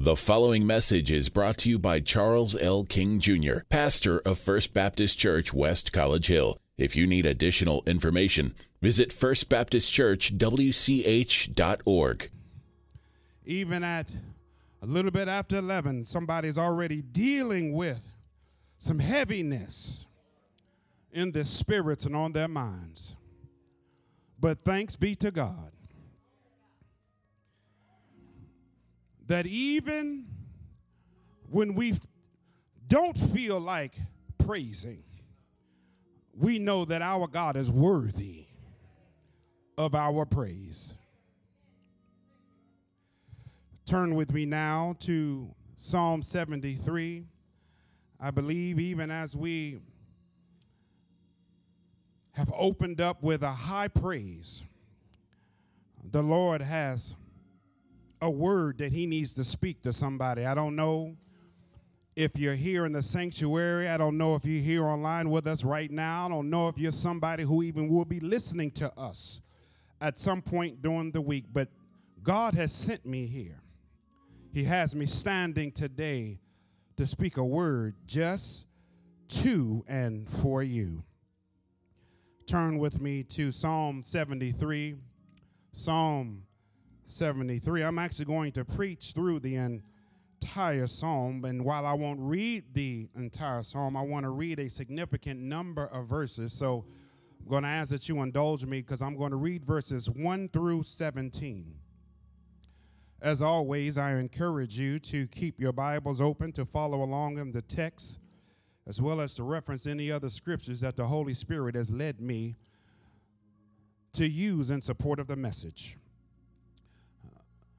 The following message is brought to you by Charles L. King Jr., pastor of First Baptist Church, West College Hill. If you need additional information, visit firstbaptistchurchwch.org. Even at a little bit after 11, somebody's already dealing with some heaviness in their spirits and on their minds. But thanks be to God that even when we don't feel like praising, we know that our God is worthy of our praise. Turn with me now to Psalm 73. I believe, even as we have opened up with a high praise, the Lord has a word that He needs to speak to somebody. I don't know if you're here in the sanctuary. I don't know if you're here online with us right now. I don't know if you're somebody who even will be listening to us at some point during the week, but God has sent me here. He has me standing today to speak a word just to and for you. Turn with me to Psalm 73. Psalm 73. I'm actually going to preach through the entire psalm, and while I won't read the entire psalm, I want to read a significant number of verses. So I'm going to ask that you indulge me because I'm going to read verses 1 through 17. As always, I encourage you to keep your Bibles open to follow along in the text, as well as to reference any other scriptures that the Holy Spirit has led me to use in support of the message.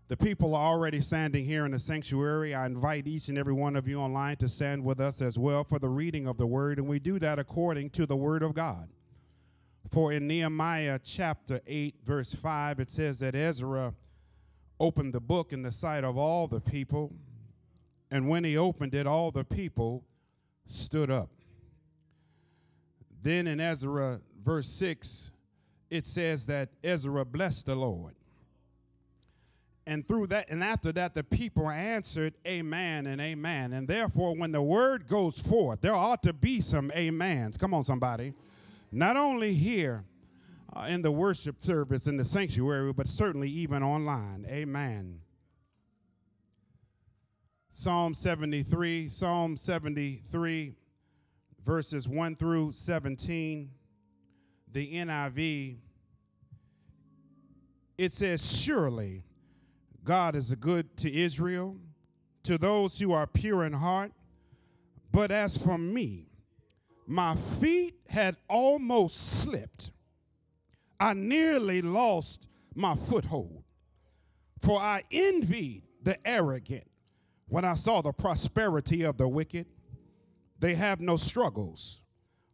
The people are already standing here in the sanctuary. I invite each and every one of you online to stand with us as well for the reading of the word, and we do that according to the word of God. For in Nehemiah chapter 8, verse 5, it says that Ezra opened the book in the sight of all the people, and when he opened it, all the people stood up. Then in Ezra, verse 6, it says that Ezra blessed the Lord. And through that, and after that, the people answered, Amen and Amen. And therefore, when the word goes forth, there ought to be some amens. Come on, somebody. Not only here uh, in the worship service in the sanctuary, but certainly even online. Amen. Psalm 73, Psalm 73, verses 1 through 17, the NIV, it says, Surely God is good to Israel, to those who are pure in heart. But as for me, my feet had almost slipped. I nearly lost my foothold. For I envied the arrogant when I saw the prosperity of the wicked. They have no struggles,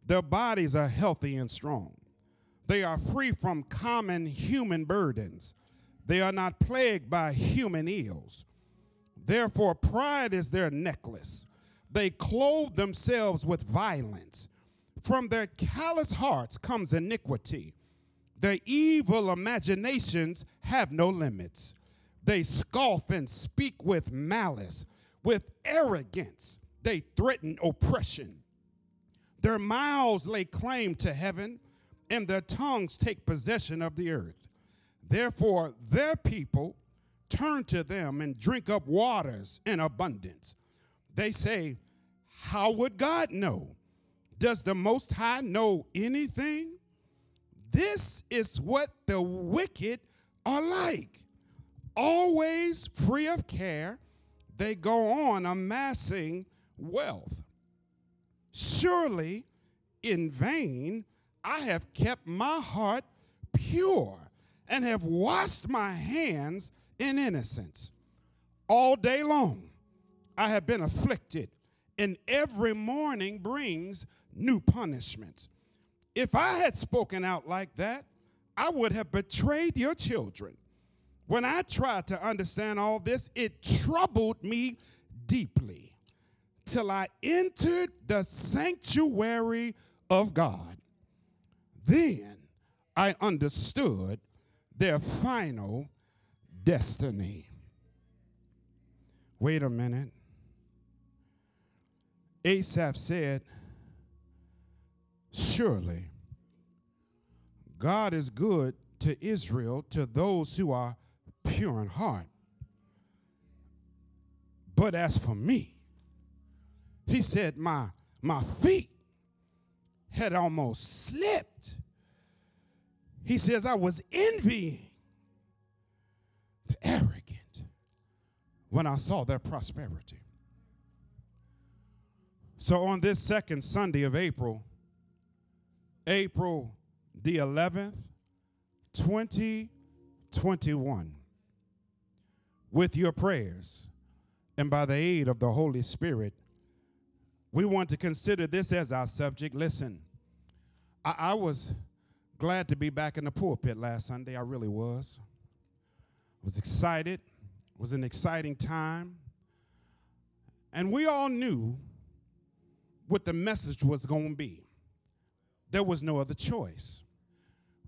their bodies are healthy and strong. They are free from common human burdens they are not plagued by human ills. Therefore, pride is their necklace. They clothe themselves with violence. From their callous hearts comes iniquity. Their evil imaginations have no limits. They scoff and speak with malice. With arrogance, they threaten oppression. Their mouths lay claim to heaven, and their tongues take possession of the earth. Therefore, their people turn to them and drink up waters in abundance. They say, How would God know? Does the Most High know anything? This is what the wicked are like. Always free of care, they go on amassing wealth. Surely in vain I have kept my heart pure and have washed my hands in innocence. All day long I have been afflicted, and every morning brings new punishments. If I had spoken out like that, I would have betrayed your children. When I tried to understand all this, it troubled me deeply till I entered the sanctuary of God. Then I understood their final destiny. Wait a minute. Asaph said, Surely God is good to Israel, to those who are pure in heart. But as for me, he said, My, my feet had almost slipped. He says, I was envying the arrogant when I saw their prosperity. So on this second Sunday of April, April the 11th, 2021, with your prayers and by the aid of the Holy Spirit, we want to consider this as our subject. Listen, I, I was glad to be back in the pulpit last Sunday. I really was. I was excited. It was an exciting time. And we all knew what the message was going to be. There was no other choice.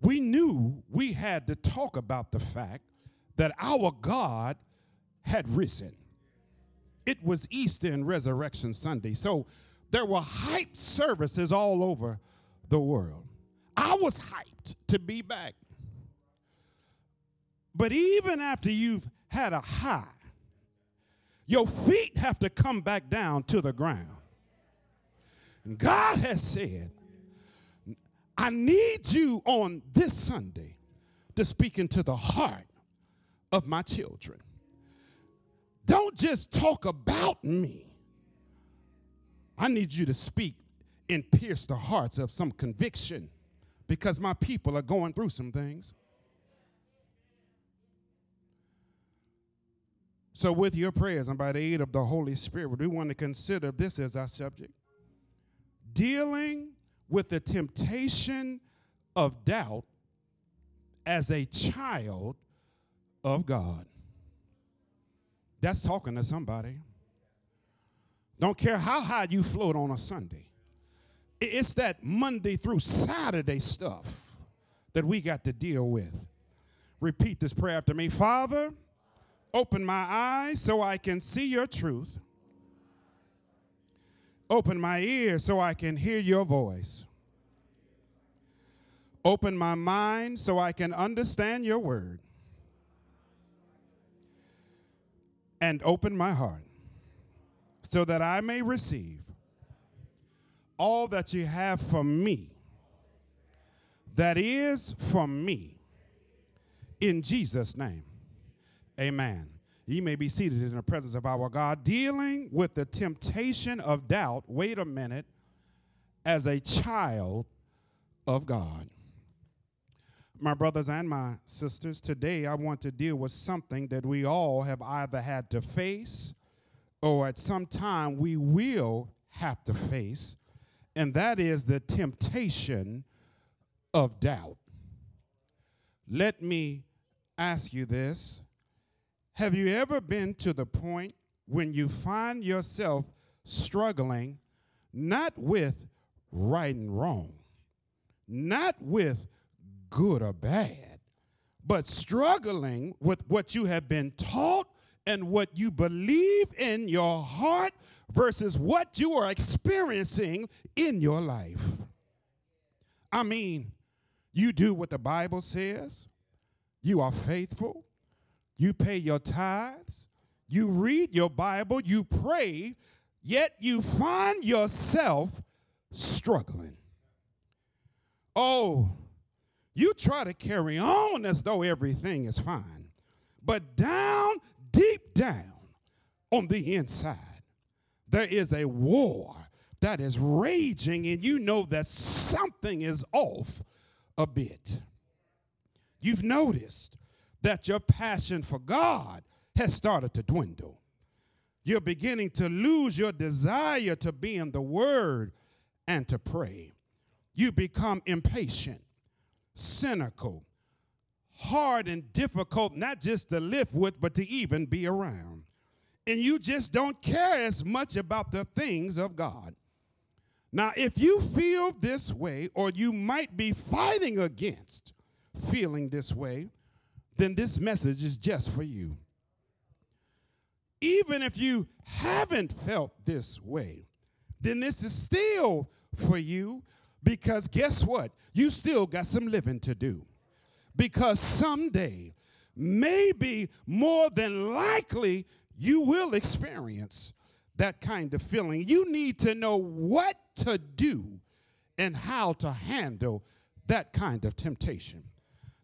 We knew we had to talk about the fact that our God had risen. It was Easter and Resurrection Sunday. So there were hype services all over the world. I was hyped to be back. But even after you've had a high, your feet have to come back down to the ground. And God has said, I need you on this Sunday to speak into the heart of my children. Don't just talk about me. I need you to speak and pierce the hearts of some conviction because my people are going through some things. So, with your prayers and by the aid of the Holy Spirit, we want to consider this as our subject dealing with the temptation of doubt as a child of God. That's talking to somebody. Don't care how high you float on a Sunday. It's that Monday through Saturday stuff that we got to deal with. Repeat this prayer after me. Father, open my eyes so I can see your truth. Open my ears so I can hear your voice. Open my mind so I can understand your word. And open my heart so that I may receive all that you have for me, that is for me. In Jesus' name, amen. You may be seated in the presence of our God, dealing with the temptation of doubt. Wait a minute, as a child of God. My brothers and my sisters, today I want to deal with something that we all have either had to face or at some time we will have to face, and that is the temptation of doubt. Let me ask you this Have you ever been to the point when you find yourself struggling not with right and wrong, not with good or bad, but struggling with what you have been taught and what you believe in your heart versus what you are experiencing in your life. I mean, you do what the Bible says, you are faithful, you pay your tithes, you read your Bible, you pray, yet you find yourself struggling. Oh, you try to carry on as though everything is fine, but down deep down on the inside, there is a war that is raging, and you know that something is off a bit. You've noticed that your passion for God has started to dwindle. You're beginning to lose your desire to be in the Word and to pray. You become impatient, cynical, hard and difficult, not just to live with, but to even be around. And you just don't care as much about the things of God. Now, if you feel this way, or you might be fighting against feeling this way, then this message is just for you. even if you haven't felt this way, then this is still for you because guess what? You still got some living to do. Because someday, maybe more than likely, you will experience that kind of feeling. You need to know what to do and how to handle that kind of temptation.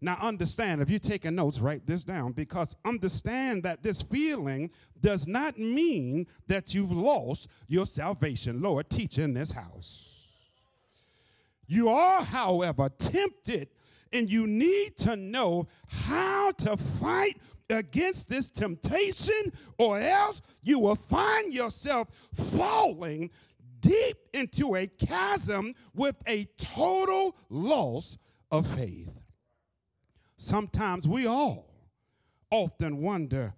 Now, understand, if you're taking notes, write this down because understand that this feeling does not mean that you've lost your salvation. Lord, teach in this house. You are, however, tempted, and you need to know how to fight against this temptation, or else you will find yourself falling deep into a chasm with a total loss of faith. Sometimes we all often wonder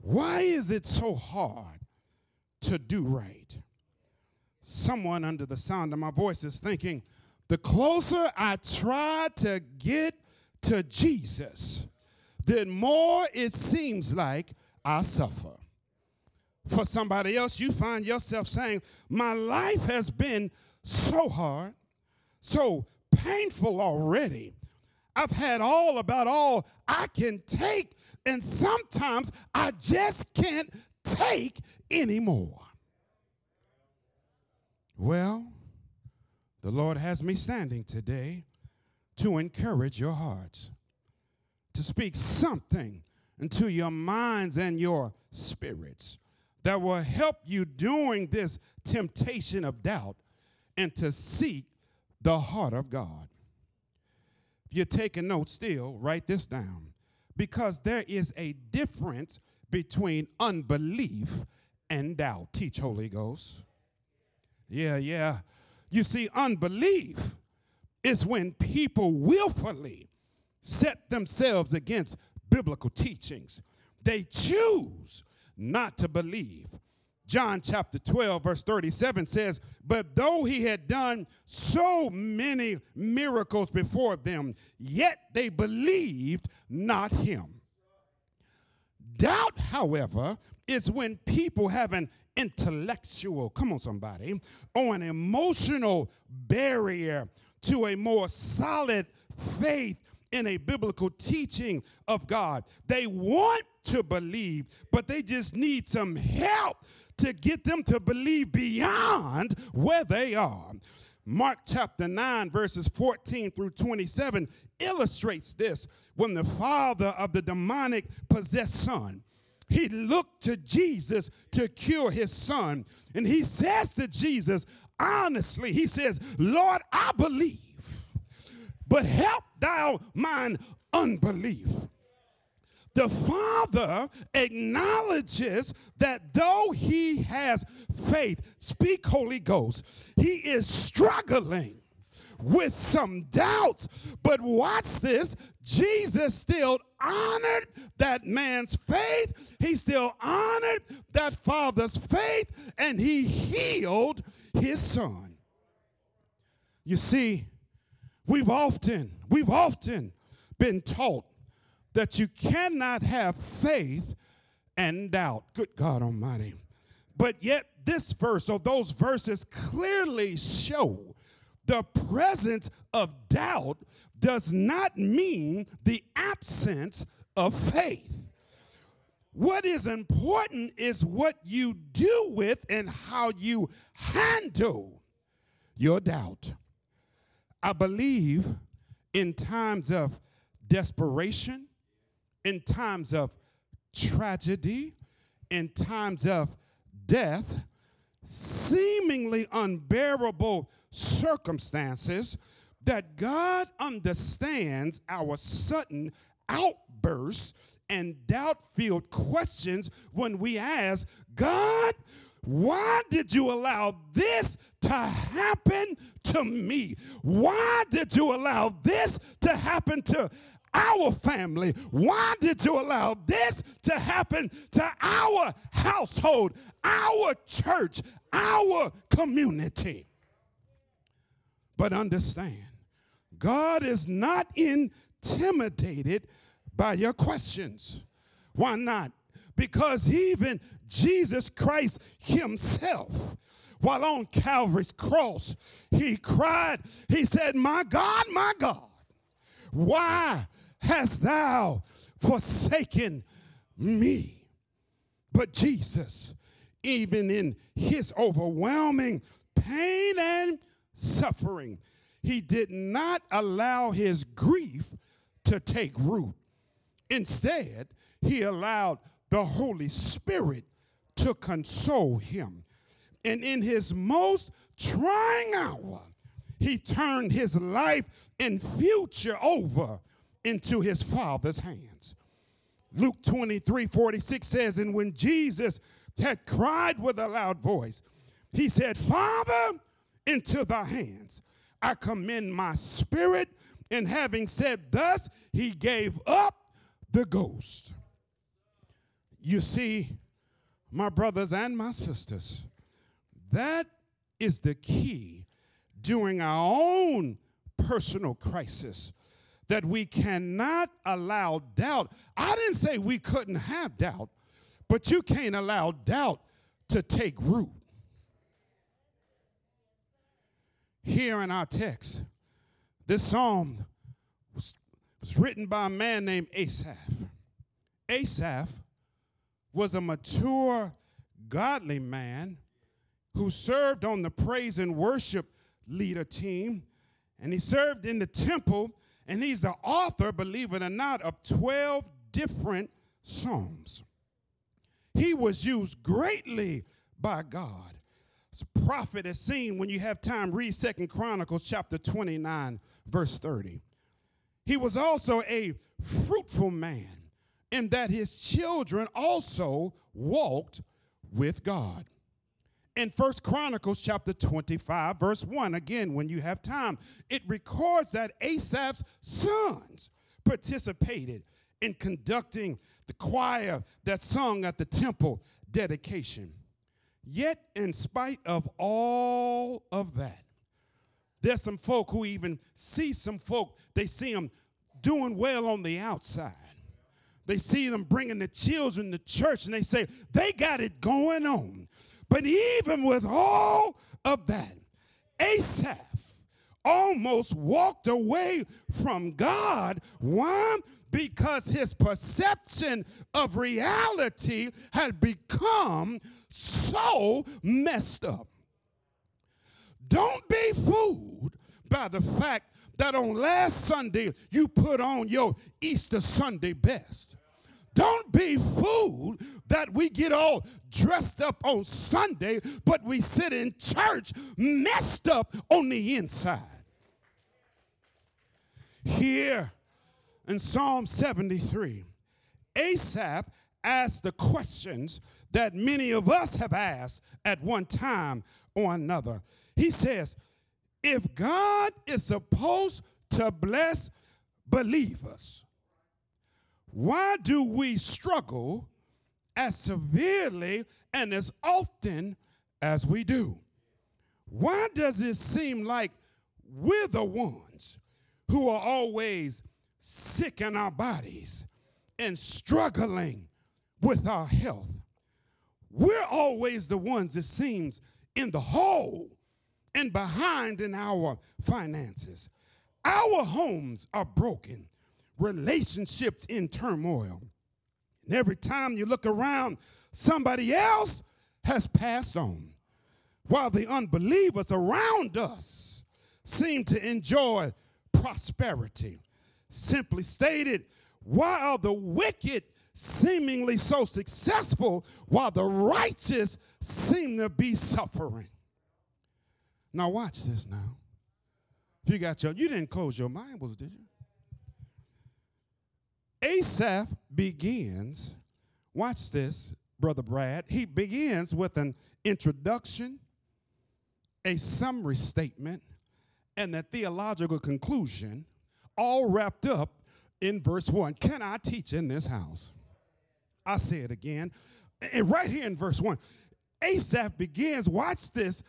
why is it so hard to do right? Someone under the sound of my voice is thinking, the closer I try to get to Jesus, the more it seems like I suffer. For somebody else, you find yourself saying, My life has been so hard, so painful already. I've had all about all I can take, and sometimes I just can't take anymore. Well, the Lord has me standing today to encourage your hearts, to speak something into your minds and your spirits that will help you during this temptation of doubt and to seek the heart of God. If you're taking notes still, write this down because there is a difference between unbelief and doubt. Teach, Holy Ghost. Yeah, yeah. You see, unbelief is when people willfully set themselves against biblical teachings. They choose not to believe. John chapter 12, verse 37 says, But though he had done so many miracles before them, yet they believed not him. Doubt, however, is when people have an intellectual, come on, somebody, or an emotional barrier to a more solid faith in a biblical teaching of God. They want to believe, but they just need some help to get them to believe beyond where they are. Mark chapter 9, verses 14 through 27 illustrates this when the father of the demonic possessed son he looked to Jesus to cure his son. And he says to Jesus, honestly, he says, Lord, I believe, but help thou mine unbelief the Father acknowledges that though he has faith, speak Holy Ghost, he is struggling with some doubts. But watch this Jesus still honored that man's faith, he still honored that father's faith, and he healed his son. You see, we've often, we've often been taught that you cannot have faith and doubt. Good God Almighty. But yet, this verse, or those verses clearly show the presence of doubt does not mean the absence of faith. What is important is what you do with and how you handle your doubt. I believe in times of desperation, in times of tragedy, in times of death, seemingly unbearable circumstances, that God understands our sudden outbursts and doubt filled questions when we ask, God, why did you allow this to happen to me? Why did you allow this to happen to our family. Why did you allow this to happen to our household, our church, our community? But understand, God is not intimidated by your questions. Why not? Because even Jesus Christ Himself, while on Calvary's cross, He cried, He said, My God, my God, why hast thou forsaken me? But Jesus, even in His overwhelming pain and suffering, He did not allow His grief to take root. Instead, he allowed the Holy Spirit to console him. And in his most trying hour, he turned his life and future over into his Father's hands. Luke 23 46 says, And when Jesus had cried with a loud voice, he said, Father, into thy hands I commend my spirit. And having said thus, he gave up the ghost. You see, my brothers and my sisters, that is the key during our own personal crisis that we cannot allow doubt. I didn't say we couldn't have doubt, but you can't allow doubt to take root. Here in our text, this psalm was, was written by a man named Asaph. Asaph was a mature, godly man who served on the praise and worship leader team, and he served in the temple, and he's the author, believe it or not, of 12 different psalms. He was used greatly by God. As a prophet is seen when you have time, read Second Chronicles chapter 29, verse 30. He was also a fruitful man in that his children also walked with God. In First Chronicles chapter 25, verse 1, again, when you have time, it records that Asaph's sons participated in conducting the choir that sung at the temple dedication. Yet, in spite of all of that, there's some folk who even see some folk, they see them doing well on the outside. They see them bringing the children to church and they say, they got it going on. But even with all of that, Asaph almost walked away from God. Why? Because his perception of reality had become so messed up. Don't be fooled by the fact that on last Sunday you put on your Easter Sunday best. Don't be fooled that we get all dressed up on Sunday, but we sit in church messed up on the inside. Here in Psalm 73, Asaph asked the questions that many of us have asked at one time or another. He says, if God is supposed to bless believers, why do we struggle as severely and as often as we do? Why does it seem like we're the ones who are always sick in our bodies and struggling with our health? We're always the ones, it seems, in the hole and behind in our finances. Our homes are broken, relationships in turmoil. And every time you look around, somebody else has passed on, while the unbelievers around us seem to enjoy prosperity. Simply stated, why are the wicked seemingly so successful while the righteous seem to be suffering? Now watch this now. If you got your, you didn't close your Bibles, did you? Asaph begins, watch this, Brother Brad. He begins with an introduction, a summary statement, and a theological conclusion, all wrapped up in verse 1. Can I teach in this house? I say it again. And right here in verse 1, Asaph begins, watch this,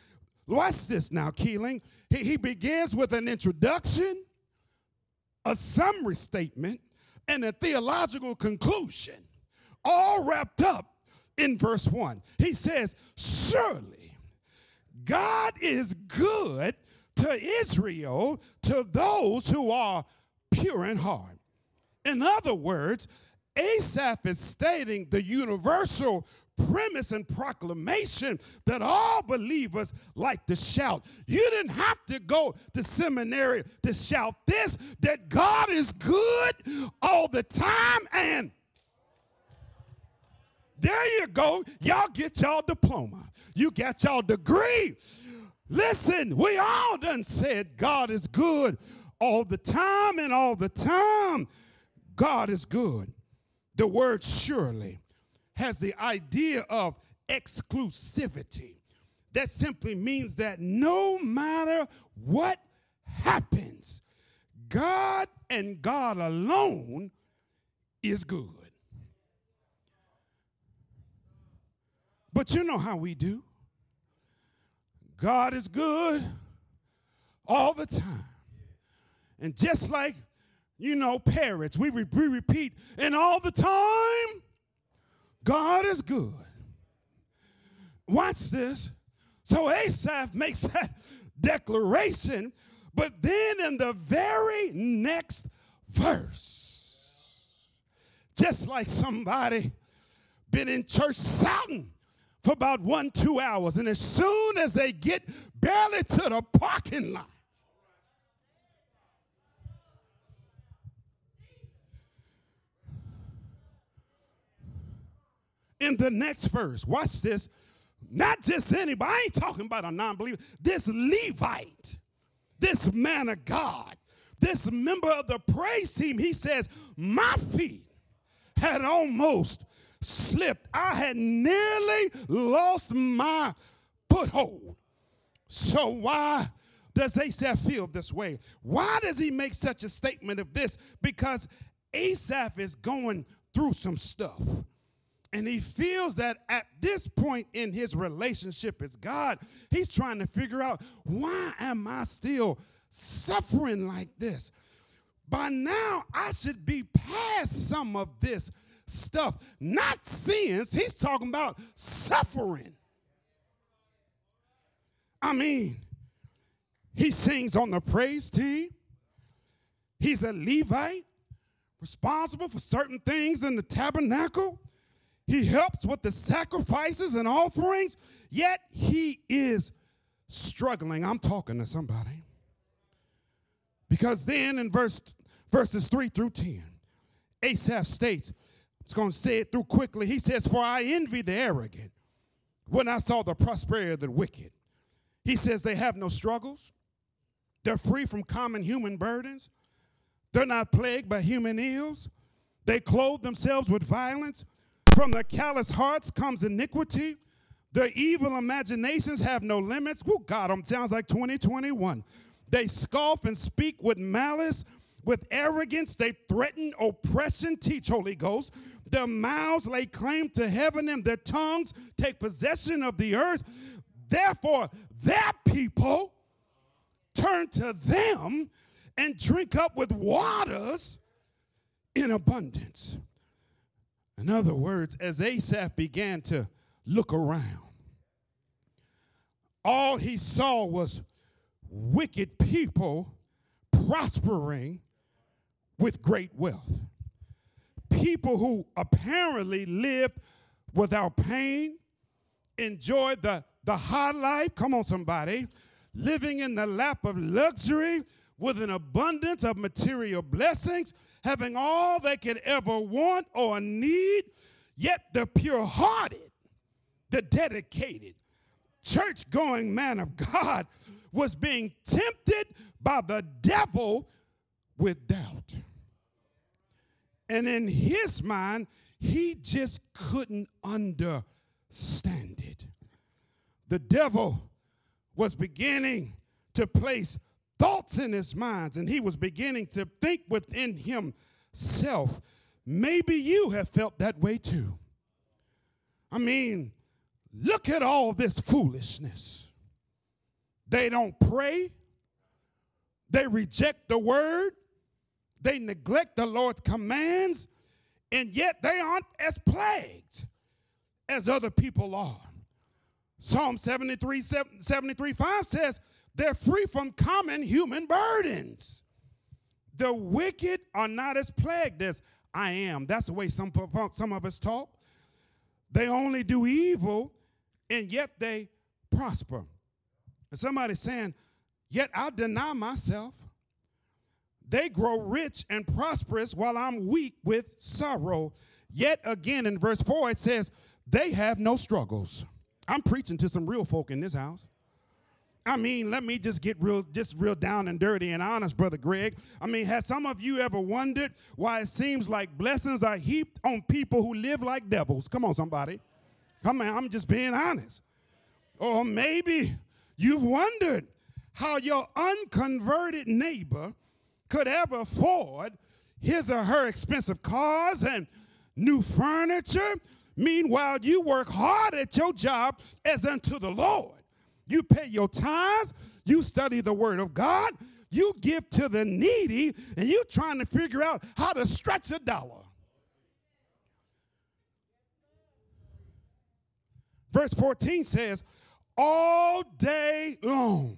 Watch this now, Keeling. He, he begins with an introduction, a summary statement, and a theological conclusion, all wrapped up in verse 1. He says, Surely God is good to Israel, to those who are pure in heart. In other words, Asaph is stating the universal premise and proclamation that all believers like to shout. You didn't have to go to seminary to shout this that God is good all the time and there you go. Y'all get y'all diploma. You got y'all degree. Listen, we all done said God is good all the time and all the time. God is good. The word surely has the idea of exclusivity. That simply means that no matter what happens, God and God alone is good. But you know how we do. God is good all the time. And just like, you know, parrots, we, re- we repeat, and all the time, God is good. Watch this. So Asaph makes that declaration, but then in the very next verse, just like somebody been in church shouting for about one, two hours, and as soon as they get barely to the parking lot, in the next verse. Watch this. Not just anybody, I ain't talking about a non believer. This Levite, this man of God, this member of the praise team, he says, My feet had almost slipped. I had nearly lost my foothold. So, why does Asaph feel this way? Why does he make such a statement of this? Because Asaph is going through some stuff. And he feels that at this point in his relationship with God, he's trying to figure out why am I still suffering like this? By now, I should be past some of this stuff. Not sins, he's talking about suffering. I mean, he sings on the praise team, he's a Levite, responsible for certain things in the tabernacle. He helps with the sacrifices and offerings, yet he is struggling. I'm talking to somebody. Because then in verse verses 3 through 10, Asaph states, it's going to say it through quickly. He says, For I envy the arrogant when I saw the prosperity of the wicked. He says they have no struggles. They're free from common human burdens. They're not plagued by human ills. They clothe themselves with violence. From the callous hearts comes iniquity. Their evil imaginations have no limits. Oh, God, them sounds like 2021. They scoff and speak with malice. With arrogance, they threaten oppression. Teach, Holy Ghost. Their mouths lay claim to heaven, and their tongues take possession of the earth. Therefore, their people turn to them and drink up with waters in abundance. In other words, as Asaph began to look around, all he saw was wicked people prospering with great wealth. People who apparently lived without pain, enjoyed the, the high life, come on, somebody, living in the lap of luxury with an abundance of material blessings, having all they could ever want or need, yet the pure hearted, the dedicated, church going man of God was being tempted by the devil with doubt. And in his mind, he just couldn't understand it. The devil was beginning to place thoughts in his mind, and he was beginning to think within himself. Maybe you have felt that way too. I mean, look at all this foolishness. They don't pray, they reject the word, they neglect the Lord's commands. and yet they aren't as plagued as other people are. Psalm 73, 73 5 says, they're free from common human burdens. The wicked are not as plagued as I am. That's the way some, some of us talk. They only do evil, and yet they prosper. And somebody's saying, Yet I deny myself. They grow rich and prosperous while I'm weak with sorrow. Yet again, in verse 4, it says, They have no struggles. I'm preaching to some real folk in this house. I mean, let me just get real, just real down and dirty and honest, Brother Greg. I mean, has some of you ever wondered why it seems like blessings are heaped on people who live like devils? Come on, somebody. Come on, I'm just being honest. Or maybe you've wondered how your unconverted neighbor could ever afford his or her expensive cars and new furniture. Meanwhile, you work hard at your job as unto the Lord. You pay your tithes, you study the word of God, you give to the needy, and you're trying to figure out how to stretch a dollar. Verse 14 says, All day long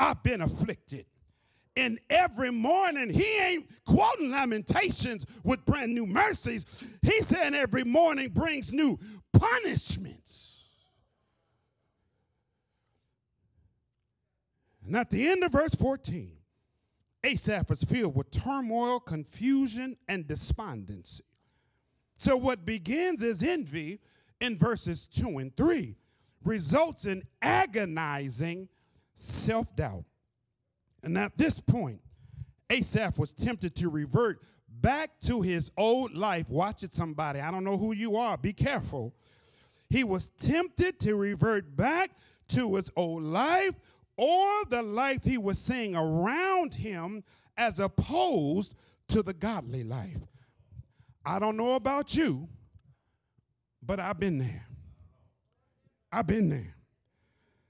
I've been afflicted. And every morning, he ain't quoting lamentations with brand new mercies. He said every morning brings new punishments. And at the end of verse 14, Asaph is filled with turmoil, confusion, and despondency. So, what begins as envy in verses 2 and 3 results in agonizing self doubt. And at this point, Asaph was tempted to revert back to his old life. Watch it, somebody. I don't know who you are. Be careful. He was tempted to revert back to his old life or the life he was seeing around him as opposed to the godly life. I don't know about you, but I've been there. I've been there.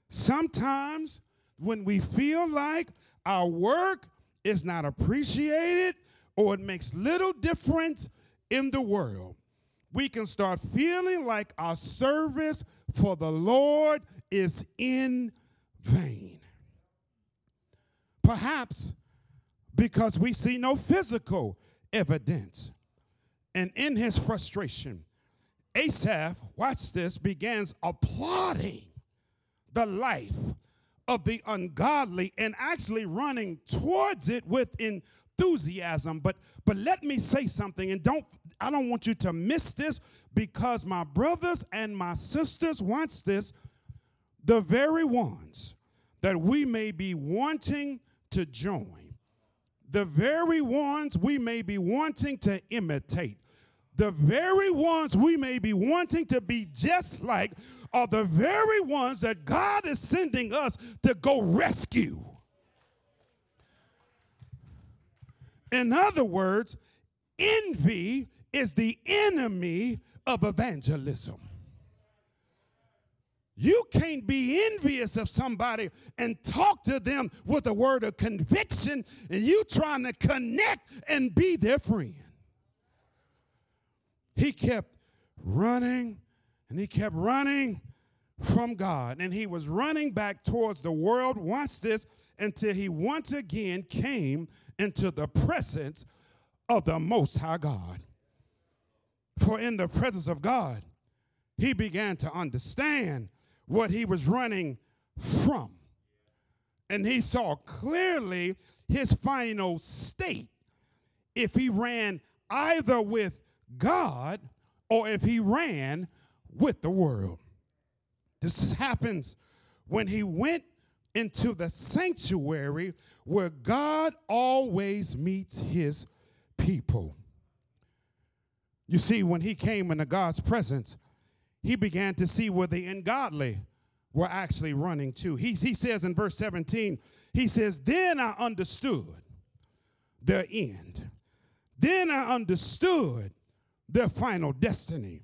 Sometimes when we feel like our work is not appreciated or it makes little difference in the world, we can start feeling like our service for the Lord is in vain. Perhaps because we see no physical evidence. And in his frustration, Asaph, watch this, begins applauding the life of the ungodly and actually running towards it with enthusiasm. But but let me say something, and don't I don't want you to miss this because my brothers and my sisters watch this, the very ones that we may be wanting to join, the very ones we may be wanting to imitate, the very ones we may be wanting to be just like, are the very ones that God is sending us to go rescue. In other words, envy is the enemy of evangelism. You can't be envious of somebody and talk to them with a word of conviction and you trying to connect and be their friend. He kept running and he kept running from God and he was running back towards the world. once this until he once again came into the presence of the Most High God. For in the presence of God, he began to understand what he was running from. And he saw clearly his final state if he ran either with God or if he ran with the world. This happens when he went into the sanctuary where God always meets his people. You see, when he came into God's presence, he began to see where the ungodly were actually running to. He, he says in verse 17, he says, Then I understood their end. Then I understood their final destiny.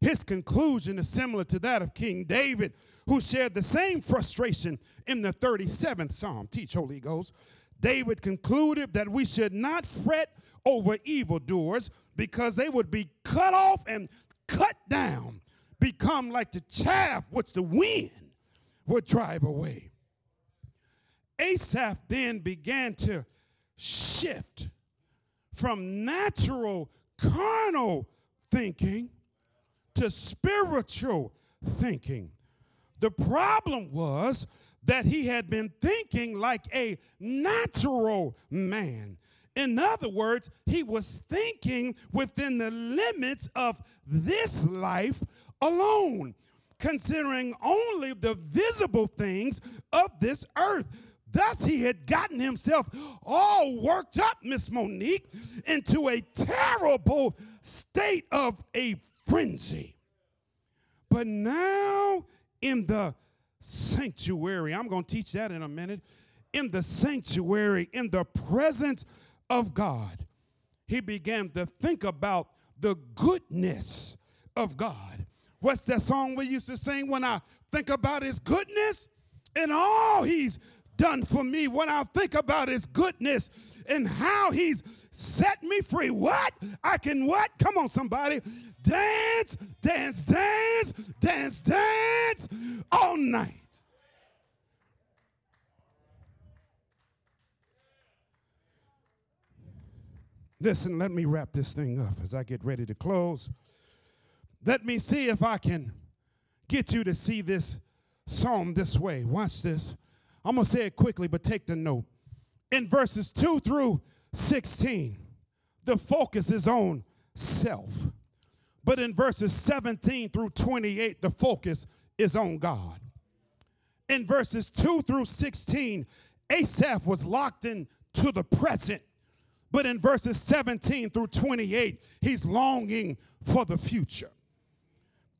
His conclusion is similar to that of King David, who shared the same frustration in the 37th Psalm. Teach, Holy Ghost. David concluded that we should not fret over evildoers because they would be cut off and cut down, become like the chaff which the wind would drive away. Asaph then began to shift from natural, carnal thinking to spiritual thinking. The problem was that he had been thinking like a natural man. In other words, he was thinking within the limits of this life alone, considering only the visible things of this earth. Thus, he had gotten himself all worked up, Miss Monique, into a terrible state of a frenzy. But now, in the sanctuary, I'm going to teach that in a minute. In the sanctuary, in the presence of God, he began to think about the goodness of God. What's that song we used to sing when I think about his goodness and all he's done for me when I think about his goodness and how he's set me free. What? I can what? Come on, somebody. Dance, dance, dance, dance, dance all night. Listen, let me wrap this thing up as I get ready to close. Let me see if I can get you to see this psalm this way. Watch this. I'm going to say it quickly, but take the note. In verses 2 through 16, the focus is on self. But in verses 17 through 28, the focus is on God. In verses 2 through 16, Asaph was locked into the present. But in verses 17 through 28, he's longing for the future.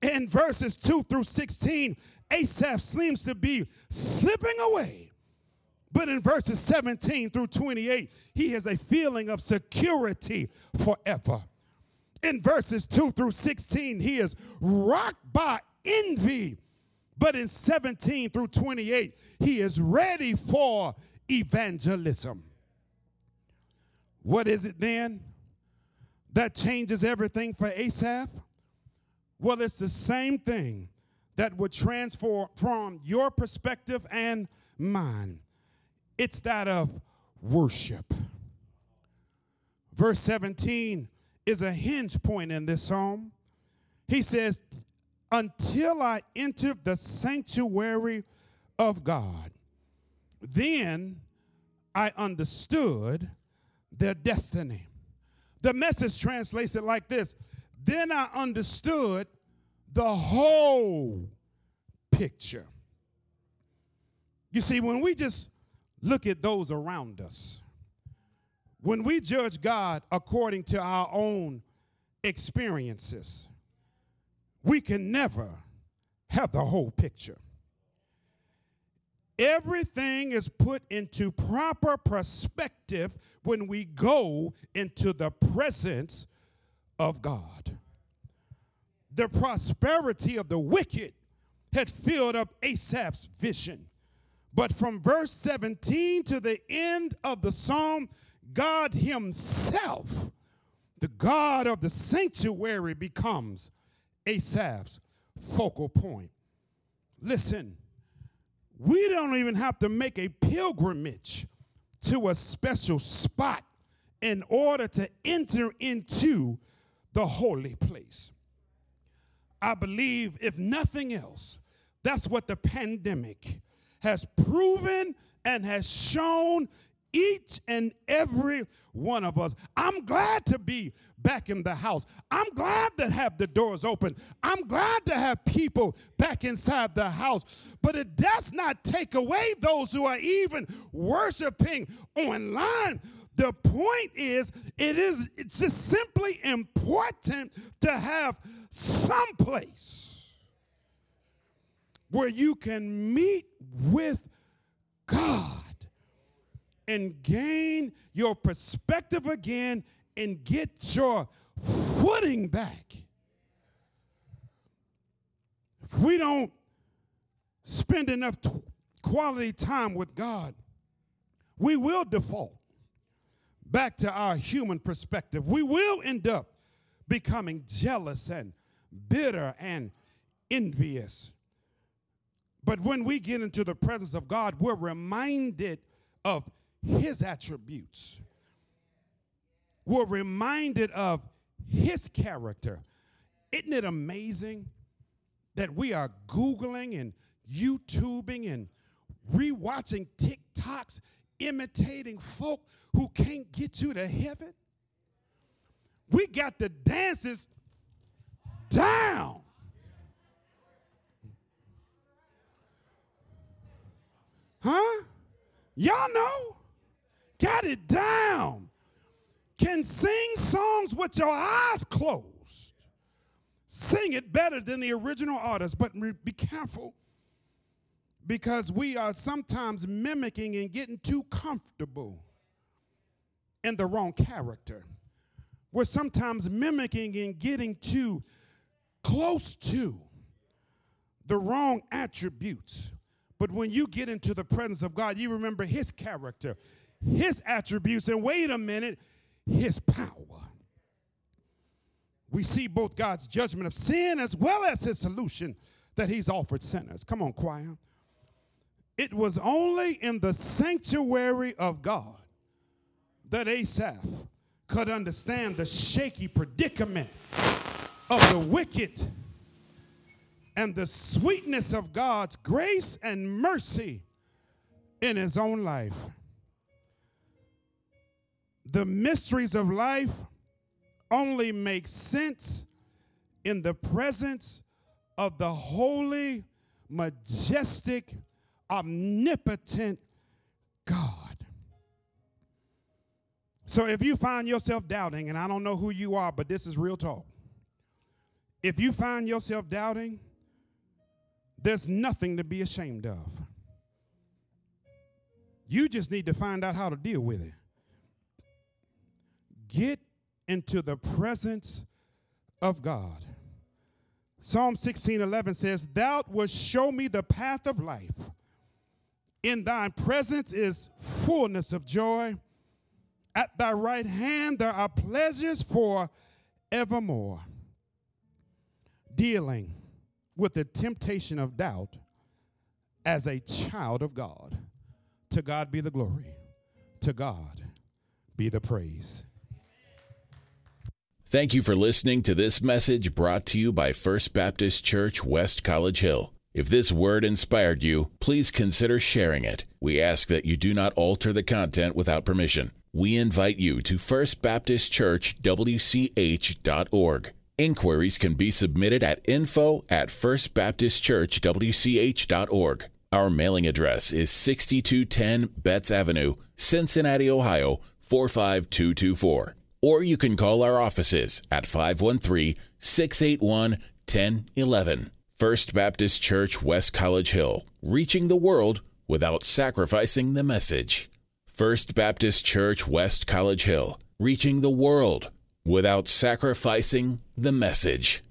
In verses 2 through 16, Asaph seems to be slipping away. But in verses 17 through 28, he has a feeling of security forever. In verses 2 through 16, he is rocked by envy. But in 17 through 28, he is ready for evangelism. What is it then that changes everything for Asaph? Well, it's the same thing that would transform from your perspective and mine. It's that of worship. Verse 17 is a hinge point in this psalm. He says, Until I enter the sanctuary of God, then I understood their destiny. The message translates it like this Then I understood the whole picture. You see, when we just look at those around us, when we judge God according to our own experiences, we can never have the whole picture. Everything is put into proper perspective when we go into the presence of God the prosperity of the wicked had filled up Asaph's vision. But from verse 17 to the end of the psalm, God Himself, the God of the sanctuary, becomes Asaph's focal point. Listen, we don't even have to make a pilgrimage to a special spot in order to enter into the holy place. I believe, if nothing else, that's what the pandemic has proven and has shown each and every one of us. I'm glad to be back in the house. I'm glad to have the doors open. I'm glad to have people back inside the house. But it does not take away those who are even worshiping online. The point is, it is just simply important to have some place where you can meet with God and gain your perspective again and get your footing back. If we don't spend enough quality time with God, we will default back to our human perspective. We will end up becoming jealous and bitter and envious. But when we get into the presence of God, we're reminded of His attributes. We're reminded of His character. Isn't it amazing that we are Googling and YouTubing and rewatching TikToks, imitating folk who can't get you to heaven? We got the dances down. Huh? Y'all know? Got it down. Can sing songs with your eyes closed. Sing it better than the original artist, but be careful because we are sometimes mimicking and getting too comfortable in the wrong character. We're sometimes mimicking and getting too close to the wrong attributes. But when you get into the presence of God, you remember His character, His attributes, and wait a minute, His power. We see both God's judgment of sin as well as His solution that He's offered sinners. Come on, choir. It was only in the sanctuary of God that Asaph could understand the shaky predicament of the wicked and the sweetness of God's grace and mercy in his own life. The mysteries of life only make sense in the presence of the holy, majestic, omnipotent God. So if you find yourself doubting, and I don't know who you are, but this is real talk. If you find yourself doubting, there's nothing to be ashamed of. You just need to find out how to deal with it. Get into the presence of God. Psalm 16 11 says, Thou wilt show me the path of life. In thy presence is fullness of joy. At thy right hand there are pleasures for evermore. Dealing with the temptation of doubt as a child of God. To God be the glory. To God be the praise. Thank you for listening to this message brought to you by First Baptist Church, West College Hill. If this word inspired you, please consider sharing it. We ask that you do not alter the content without permission. We invite you to First Baptist Church, WCH.org. Inquiries can be submitted at info at First Baptist Church, firstbaptistchurchwch.org. Our mailing address is 6210 Betts Avenue, Cincinnati, Ohio 45224. Or you can call our offices at 513 681 1011. First Baptist Church, West College Hill, reaching the world without sacrificing the message. First Baptist Church, West College Hill, reaching the world without sacrificing the message.